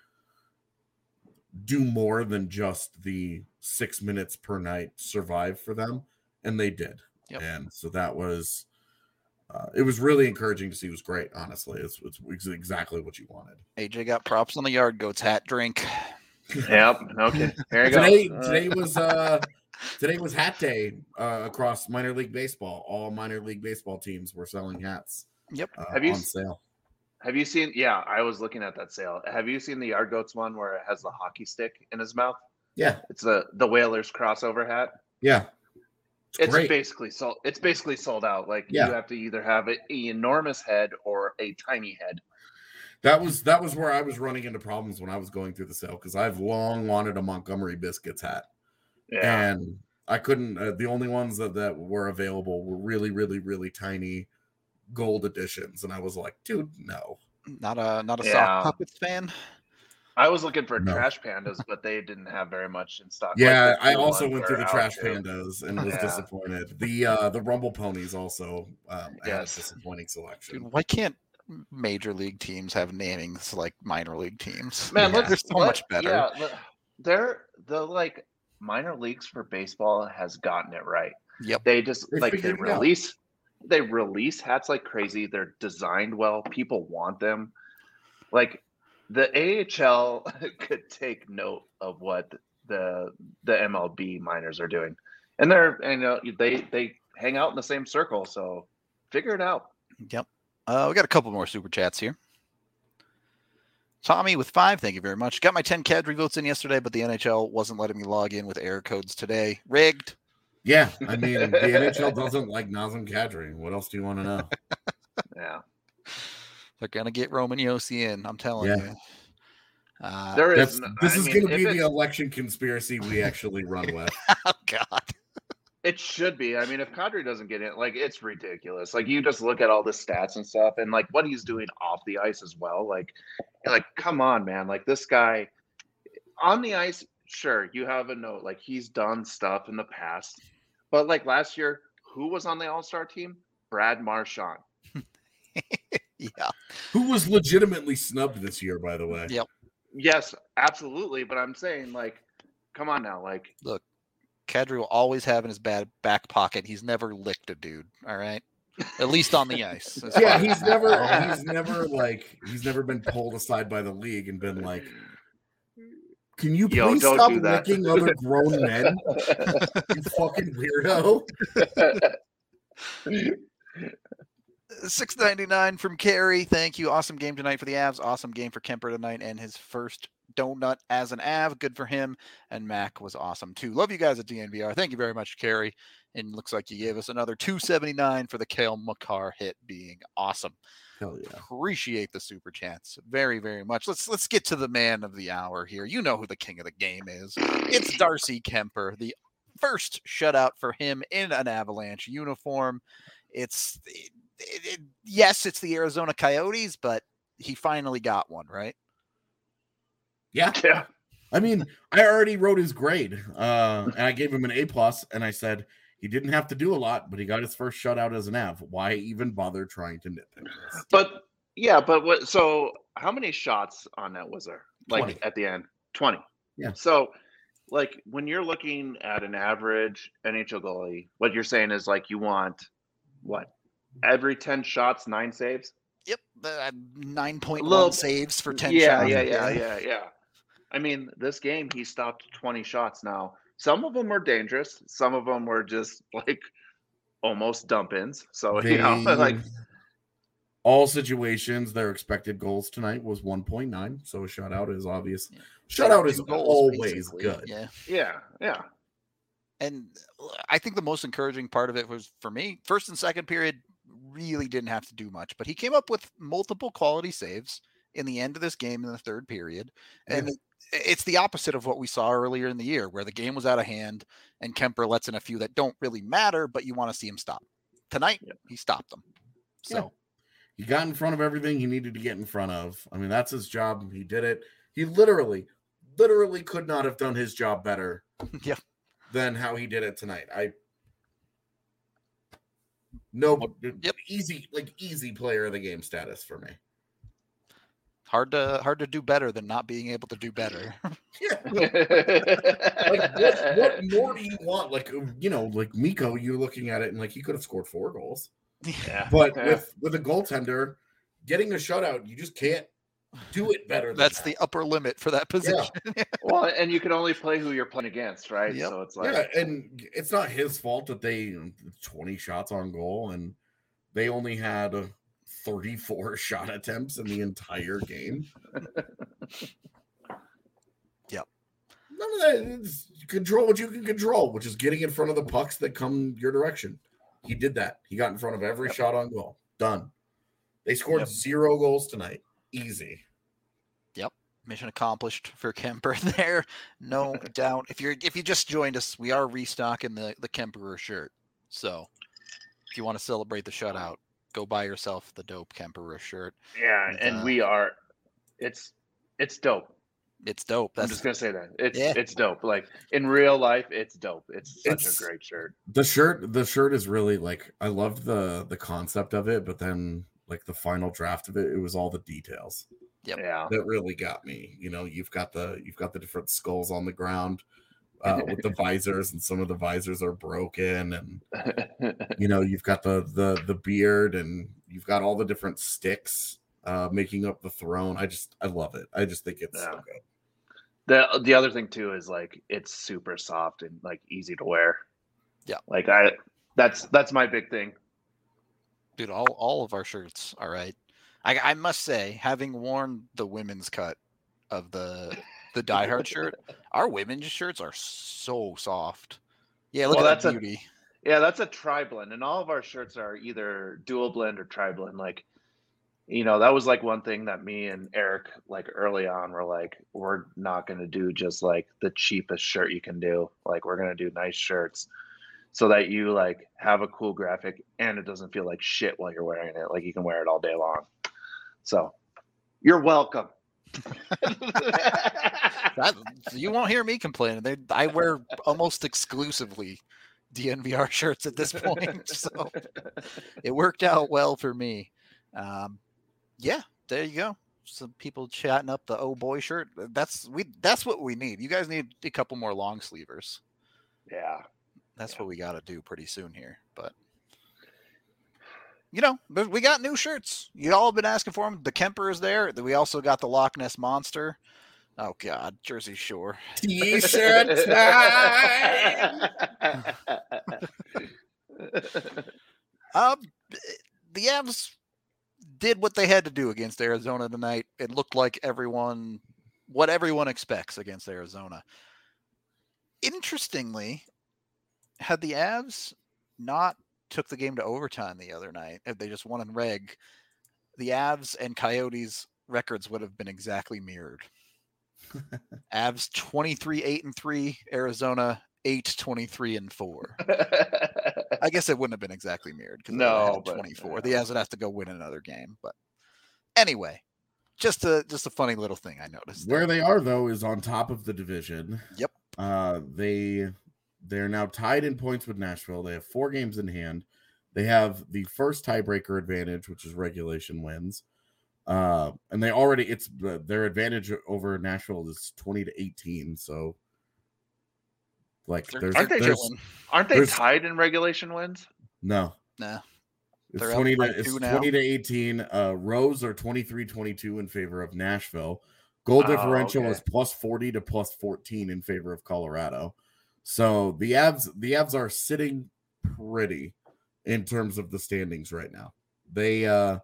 do more than just the six minutes per night survive for them, and they did. Yep. And so that was uh, it was really encouraging to see. It was great, honestly. It's, it's it's exactly what you wanted. AJ got props on the yard goats hat drink. Yep. Okay. Here you go. Today Uh, today was uh today was hat day uh, across minor league baseball. All minor league baseball teams were selling hats. Yep. Uh, Have you on s- sale? Have you seen? Yeah, I was looking at that sale. Have you seen the Yard Goats one where it has the hockey stick in his mouth? Yeah, It's the the Whalers crossover hat. yeah. It's, It's basically sold. It's basically sold out. Like Yeah. you have to either have an enormous head or a tiny head. That was that was where I was running into problems when I was going through the sale because I've long wanted a Montgomery Biscuits hat, Yeah. and I couldn't. Uh, the only ones that that were available were really, really, really tiny gold editions, and I was like, dude, no. Not a not a Yeah. soft puppets fan. I was looking for No. trash pandas, but they didn't have very much in stock. Yeah, the I also went through the trash too. pandas and was Yeah. disappointed. The uh the Rumble ponies also um, had a Yes. disappointing selection. Dude, why can't major league teams have namings like minor league teams? Man, Yeah. let's they're so let- much better. Yeah, the- they're the like minor leagues for baseball has gotten it right. Yep. They just They like they figured it release they release hats like crazy. They're designed well. People want them. Like the AHL could take note of what the the MLB minors are doing, and they're and, you know they they hang out in the same circle. So figure it out. Yep. Uh, we got a couple more super chats here. Tommy with five, thank you very much. Got my 10 Kadri votes in yesterday, but the NHL wasn't letting me log in with error codes today. Rigged. Yeah, I mean the NHL doesn't like Nazem Kadri. What else do you want to know? Yeah, They're gonna get Roman Josi in. I'm telling Yeah. you. Uh, there That's, is. n- this I is mean, going to be the election conspiracy we actually run with. oh God. It should be. I mean, if Kadri doesn't get in, like it's ridiculous. Like you just look at all the stats and stuff, and like what he's doing off the ice as well. Like, like come on, man. Like this guy on the ice, sure, you have a note. Like he's done stuff in the past, but like last year, who was on the All Star team? Brad Marchand. Yeah. Who was legitimately snubbed this year, by the way. Yep. Yes, absolutely. But I'm saying, like, come on now, like, look, Kadri will always have in his bad back pocket. He's never licked a dude. All right. At least on the ice. yeah, he's never he's never like he's never been pulled aside by the league and been like, Can you Yo, please don't stop do that." licking other grown men? you fucking weirdo. Six ninety nine from Carey. Thank you. Awesome game tonight for the Avs. Awesome game for Kuemper tonight and his first donut as an Av. Good for him. And Mac was awesome too. Love you guys at DNVR. Thank you very much, Carey. And looks like you gave us another two seventy nine for the Cale Makar hit being awesome. Hell yeah. Appreciate the super chats very very much. Let's let's get to the man of the hour here. You know who the king of the game is. It's Darcy Kuemper. The first shutout for him in an Avalanche uniform. It's it, it, it- yes, it's the Arizona Coyotes, but he finally got one, right? Yeah. yeah. I mean, I already wrote his grade, uh, and I gave him an A plus, and I said he didn't have to do a lot, but he got his first shutout as an Av. Why even bother trying to nitpick this? But yeah, but what? So how many shots on that was there? Like 20. at the end, twenty. Yeah. So, like when you're looking at an average NHL goalie, what you're saying is like you want what? Every ten shots, nine saves. Yep, uh, nine point Little- saves for ten yeah, shots. yeah, yeah, yeah, yeah. I mean, this game he stopped twenty shots. Now, some of them were dangerous. Some of them were just like almost dump ins. So you know, like all situations, their expected goals tonight was 1.9. So a shutout is obvious. Yeah. Shutout is goals, always basically. good. Yeah. yeah, yeah. And uh, I think the most encouraging part of it was for me, first and second period really didn't have to do much, but he came up with multiple quality saves in the end of this game in the third period. And it- it's the opposite of what we saw earlier in the year, where the game was out of hand and Kuemper lets in a few that don't really matter, but you want to see him stop. Tonight, Yeah. he stopped them. Yeah. So, He got in front of everything he needed to get in front of. I mean, that's his job. He did it. He literally, literally could not have done his job better yeah. than how he did it tonight. I no Yep. easy like easy player of the game status for me. Hard to hard to do better than not being able to do better. Yeah. Like what, what more do you want? Like uh, you know, like Mikko, you're looking at it and like he could have scored four goals. yeah. But Yeah. with with a goaltender getting a shutout, you just can't do it better. Than That's that. the upper limit for that position. well, and you can only play who you're playing against, right? Yep. So it's like, yeah, and it's not his fault that they 20 shots on goal and they only had uh, 34 shot attempts in the entire game. Yep. None of that. It's control what you can control, which is getting in front of the pucks that come your direction. He did that. He got in front of every shot on goal. Done. They scored Yep. zero goals tonight. Easy. Yep. Mission accomplished for Kuemper there. No doubt. If you're if you just joined us, we are restocking the the Kemperer shirt. So if you want to celebrate the shutout, go buy yourself the dope Kemperer shirt. yeah, And, and uh, we are, it's, it's dope. It's dope. I'm just gonna say that it's Yeah. it's dope. Like in real life, it's dope. It's such It's- a great shirt. The shirt, the shirt is really like I loved the the concept of it, but then like the final draft of it, it was all the details. Yep. Yeah. that really got me. You know, you've got the you've got the different skulls on the ground uh, with the visors, and some of the visors are broken, and you know you've got the the the beard, and you've got all the different sticks uh, making up the throne. I just I love it. I just think it's so good. the the other thing too is like it's super soft and like easy to wear. Yeah. Like I, that's that's my big thing. dude, all all of our shirts, all right. I I must say, having worn the women's cut of the the Die Hard shirt, our women's shirts are so soft. Yeah, look Well, at that that's a- beauty. Yeah, that's a tri blend, and all of our shirts are either dual blend or tri blend. Like, you know, that was like one thing that me and Eric, like early on, were like, we're not going to do just like the cheapest shirt you can do. Like, we're going to do nice shirts so that you like have a cool graphic and it doesn't feel like shit while you're wearing it. Like, you can wear it all day long. So, you're welcome. That, you won't hear me complaining. They, I wear almost exclusively DNVR shirts at this point, so it worked out well for me. Um, yeah, there you go. Some people chatting up the oh boy shirt. That's we. That's what we need. You guys need a couple more long sleevers. Yeah. That's what we got to do pretty soon here. But you know, but we got new shirts. You all have been asking for them. The Kemper is there. We also got the Loch Ness Monster. Oh God, Jersey Shore T-shirt time. Um, the Avs did what they had to do against Arizona tonight. It looked like everyone, what everyone expects against Arizona. Interestingly, had the Avs not took the game to overtime the other night, if they just won in reg, the Avs and Coyotes records would have been exactly mirrored. Avs 23 8 and 3, Arizona 8 23 and 4. I guess it wouldn't have been exactly mirrored because No, but, 24. The. Avs would have to go win another game. But anyway, just a just a funny little thing I noticed. Where they are though is on top of the division. Yep. Uh they they're now tied in points with Nashville. They have four games in hand. They have the first tiebreaker advantage, which is regulation wins. Uh and they already it's the- their advantage over Nashville is 20 to 18. So like They're- there's, Aren't they there's. Aren't they There's- tied in regulation wins? no Nah. It's They're 20 to, it's 20 to 18. Uh, Rose are 23 22 in favor of Nashville. Goal Oh, differential okay. is plus 40 to plus 14 in favor of Colorado. So the Avs, the Avs are sitting pretty in terms of the standings right now. They uh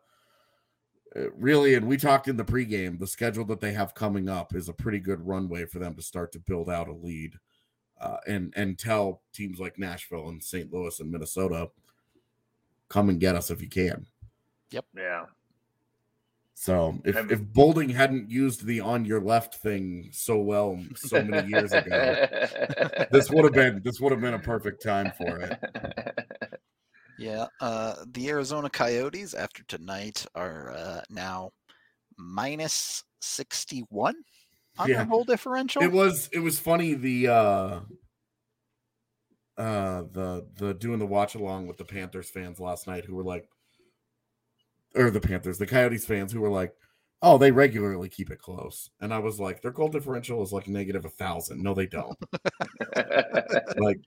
uh, really, and we talked in the pregame, the schedule that they have coming up is a pretty good runway for them to start to build out a lead uh, and and tell teams like Nashville and St. Louis and Minnesota, come and get us if you can. Yep. Yeah. So if, I'm- if Bolding hadn't used the on your left thing so well so many years ago, this would have been this would have been a perfect time for it. Yeah. Uh, the Arizona Coyotes after tonight are uh, now minus 61 on Yeah. their goal differential. It was it was funny the uh uh the the doing the watch along with the Panthers fans last night who were like or the Panthers, the Coyotes fans who were like, oh, they regularly keep it close. And I was like, their goal differential is like negative a thousand. No, they don't. like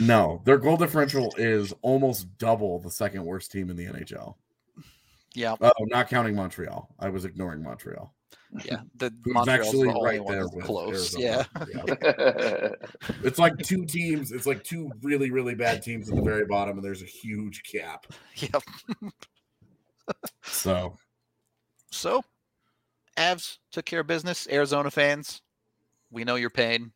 no, their goal differential is almost double the second worst team in the NHL. yeah. Oh, not counting Montreal. I was ignoring Montreal. Yeah. The Who's Montreal's actually the only right one there that's close. Arizona. Yeah. Yeah. It's like two teams. It's like two really, really bad teams at the very bottom, and there's a huge gap. Yep. So So, Avs took care of business. Arizona fans, we know your pain.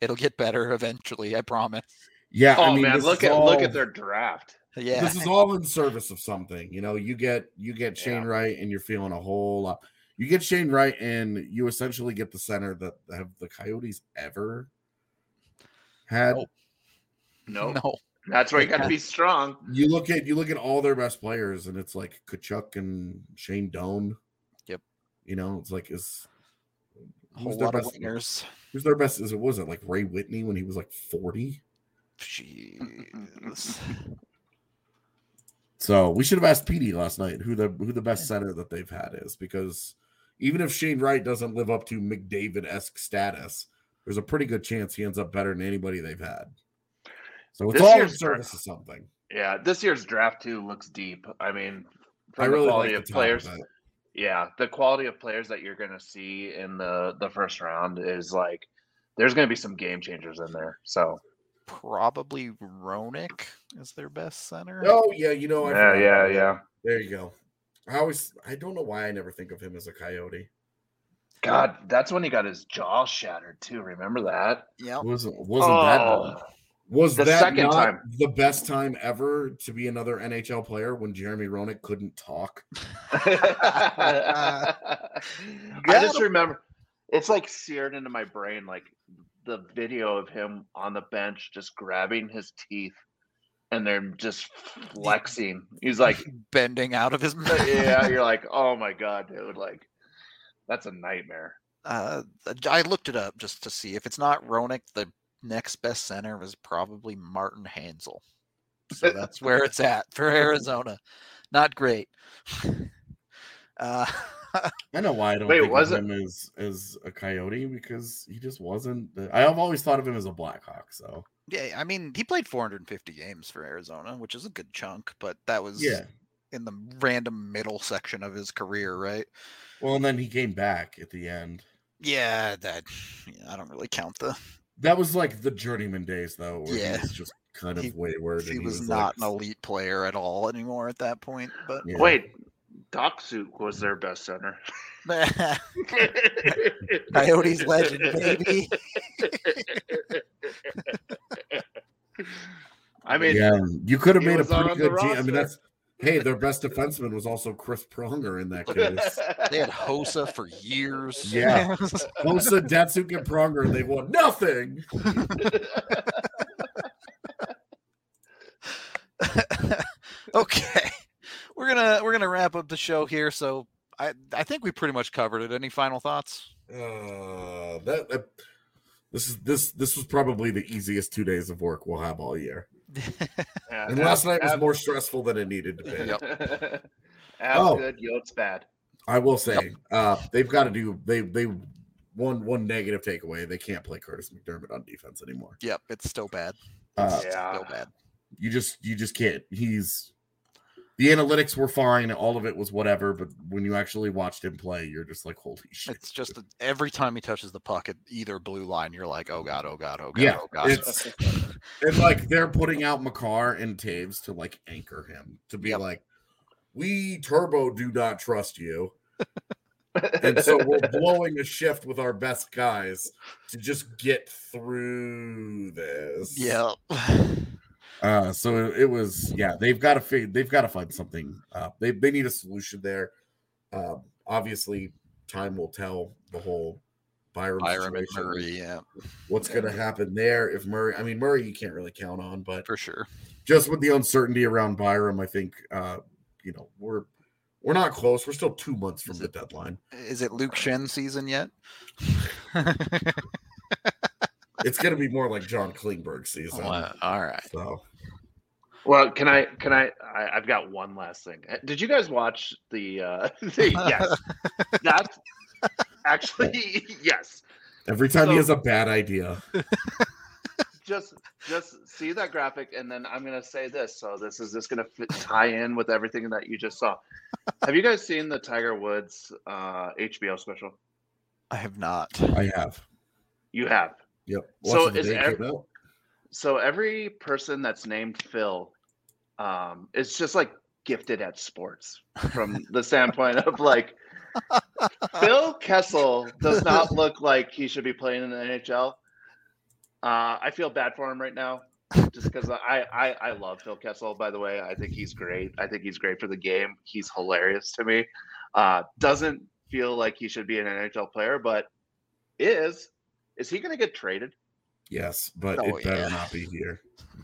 It'll get better eventually. I promise. yeah, oh I mean, man, look is at look at their draft. Yeah. This is all in service of something. You know, you get you get Shane Yeah. Wright, and you're feeling a whole lot. You get Shane Wright, and you essentially get the center that have the Coyotes ever had. Nope. No, no. that's where you got to be strong. You look at you look at all their best players, and it's like Tkachuk and Shane Doan. Yep. You know, it's like is A who's their lot of best? wingers. Who's their best? Is it was it like Ray Whitney when he was like forty? Jeez. So we should have asked Petey last night who the who the best center that they've had is because even if Shane Wright doesn't live up to McDavid esque status, there's a pretty good chance he ends up better than anybody they've had. So it's This all in year's service of something. Yeah, this year's draft too looks deep. I mean, I really the quality like of the players. of yeah, the quality of players that you're going to see in the the first round is like there's going to be some game changers in there. So Probably Roenick is their best center. Oh yeah, you know I yeah, yeah, that. yeah. There you go. I always I don't know why I never think of him as a coyote. God, that's when he got his jaw shattered too. Remember that? Yeah. Wasn't wasn't Oh. that was The that second not time. the best time ever to be another NHL player when Jeremy Roenick couldn't talk? I just remember it's like seared into my brain, like the video of him on the bench just grabbing his teeth and they're just flexing. He's like, Bending out of his yeah, you're like, oh my god, dude, like that's a nightmare. Uh, I looked it up just to see if it's not Roenick, the next best center is probably Martin Hanzal. So that's where it's at for Arizona. Not great. Uh, I know why I don't Wait, think was of it- him as as a coyote because he just wasn't. I have always thought of him as a Blackhawk. So yeah, I mean, he played 450 games for Arizona, which is a good chunk, but that was yeah. in the random middle section of his career, right? Well, and then he came back at the end. Yeah, that yeah, I don't really count the. That was like the journeyman days, though, where Yeah. he was just kind of He- wayward. He and was like, not an elite player at all anymore at that point, but yeah. Wait, Datsyuk was their best center. Coyotes legend, baby. I mean, yeah, you could have made a pretty good team. I mean, that's hey, their best defenseman was also Chris Pronger in that case. They had Hossa for years. Yeah. Bosa, Datsyuk, and Pronger, they won nothing. okay. We're gonna we're gonna wrap up the show here. So I I think we pretty much covered it. Any final thoughts? Uh, that, that this is this this was probably the easiest two days of work we'll have all year. Yeah, And last night was Ab- more stressful than it needed to be. Yep. Ab Oh. good, Yotes bad. I will say, uh, they've got to do they they one one negative takeaway. They can't play Kurtis MacDermid on defense anymore. Yep, it's still bad. Uh, It's Yeah. still bad. you just you just can't. He's the analytics were fine, all of it was whatever, but when you actually watched him play, you're just like, holy shit. It's just that every time he touches the puck at either blue line, you're like, oh god, oh god, oh god, Yeah, oh god. it's and like they're putting out Makar and Toews to like anchor him to be Yep. like, we turbo do not trust you. And so we're blowing a shift with our best guys to just get through this. yeah. Uh, so it, it was, yeah, they've got to figure, they've got to find something. Uh, they, they need a solution there. Um, obviously, time will tell the whole Byram, Byram and Murray, yeah, what's going to happen there. If Murray, I mean, Murray, you can't really count on, but for sure. just with the uncertainty around Byram, I think, uh, you know, we're, we're not close. We're still two months from Is the it- deadline. Is it Luke Schenn season yet? It's going to be more like John Klingberg season. Well, all right. So Well, can I? Can I, I? I've got one last thing. Uh, Did you guys watch the? uh the yes, that's actually yes. every time he has a bad idea, Just, just see that graphic, and then I'm gonna say this. So this is just gonna fit, tie in with everything that you just saw. Have you guys seen the Tiger Woods uh HBO special? I have not. I have. You have. Yep. So Watching the is day ev- came out. So every person that's named Phil, um, is just like gifted at sports from the standpoint of like Phil Kessel does not look like he should be playing in the NHL. Uh, I feel bad for him right now, just because I, I I love Phil Kessel. By the way, I think he's great. I think he's great for the game. He's hilarious to me. Uh, doesn't feel like he should be an NHL player, but is. Is he going to get traded? Yes, but Oh, it better yeah. not be here.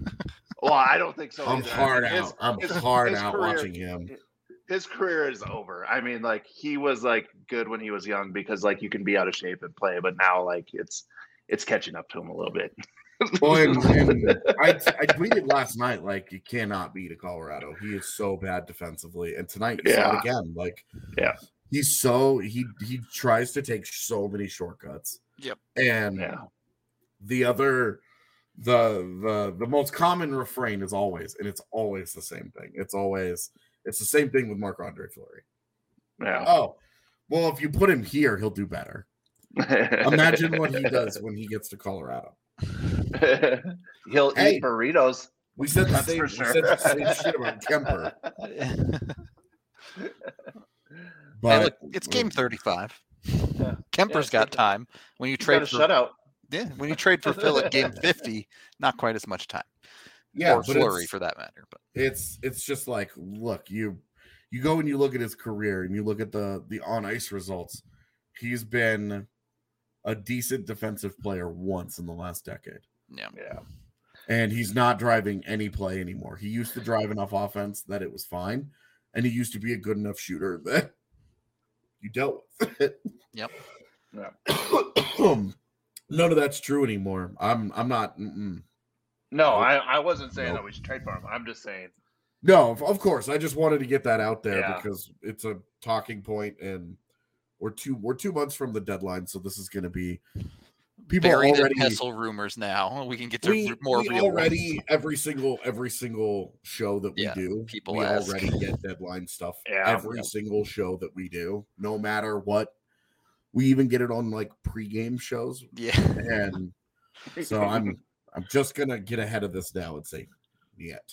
Well, I don't think so. I'm either. Hard his- out. I'm his- hard his out career- watching him. his career is over. I mean, like he was like good when he was young because like you can be out of shape and play, but now like it's it's catching up to him a little bit. Well, and, and I, I tweeted last night like you cannot beat a Colorado. He is so bad defensively, and tonight you saw it Yeah. again. Like, Yeah. he's so he he tries to take so many shortcuts. Yep. And yeah, the other the the the most common refrain is always, and it's always the same thing. It's always it's the same thing with Marc Andre Fleury. yeah. Oh, well, if you put him here, he'll do better. Imagine what he does when he gets to Colorado. He'll Hey. eat burritos. We said the same, for we said the same shit about Kuemper, Hey, but look, it's game 35. Yeah. Kuemper's it's got good. time. When you trade a for shutout. Yeah, when you trade for Phil at game 50, not quite as much time. yeah, or Fleury for that matter. But it's it's just like look, you you go and you look at his career and you look at the the on ice results. He's been a decent defensive player once in the last decade. yeah, Yeah. and he's not driving any play anymore. He used to drive enough offense that it was fine, and he used to be a good enough shooter that you dealt with it. Yep. Um, None of that's true anymore. I'm I'm not. Mm-mm. No, I, I wasn't saying that we should trade for him. I'm just saying No, of, of course. I just wanted to get that out there Yeah. because it's a talking point, and we're two we're two months from the deadline, so this is going to be people Bury already. the Kessel rumors now. We can get to we, more we real ones. already every single every single show that we Yeah, do people we ask. already get deadline stuff Yeah. every Yep. single show that we do no matter what we even get it on like pregame shows Yeah. and so i'm i'm just gonna get ahead of this now and say yet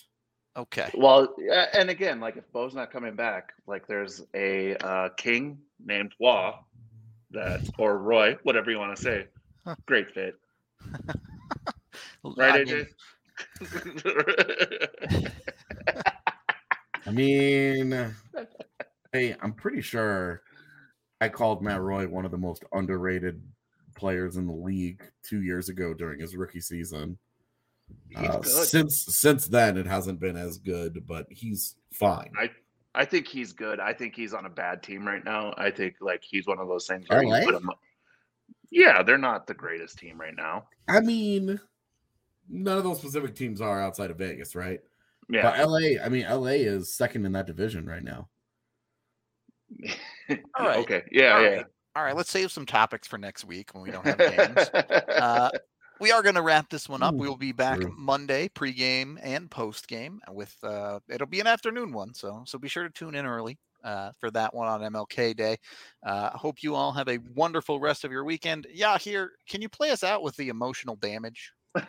Okay. Well, and again, like if Bo's not coming back, like there's a uh, king named Wa that or Roy, whatever you want to say. Great fit, right, I mean, AJ? i mean hey i'm pretty sure i called matt roy one of the most underrated players in the league two years ago during his rookie season He's Uh, good. since since then, it hasn't been as good, but he's fine. I I think he's good. I think he's on a bad team right now. I think like he's one of those things where you put him. Yeah, they're not the greatest team right now. I mean, none of those specific teams are outside of Vegas, right? Yeah, But LA, I mean, LA is second in that division right now. All right. Okay. Yeah. All yeah. right. All right. Let's save some topics for next week when we don't have games. Uh, we are going to wrap this one up. We will be back True. Monday, pregame and postgame. With uh, it'll be an afternoon one, so so be sure to tune in early uh, for that one on MLK Day. Uh, hope you all have a wonderful rest of your weekend. Yeah, here, can you play us out with the emotional damage?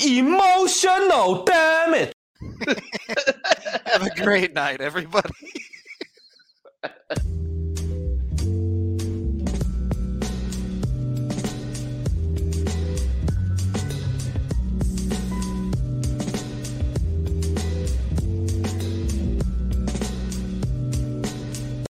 Emotional damage. Have a great night, everybody.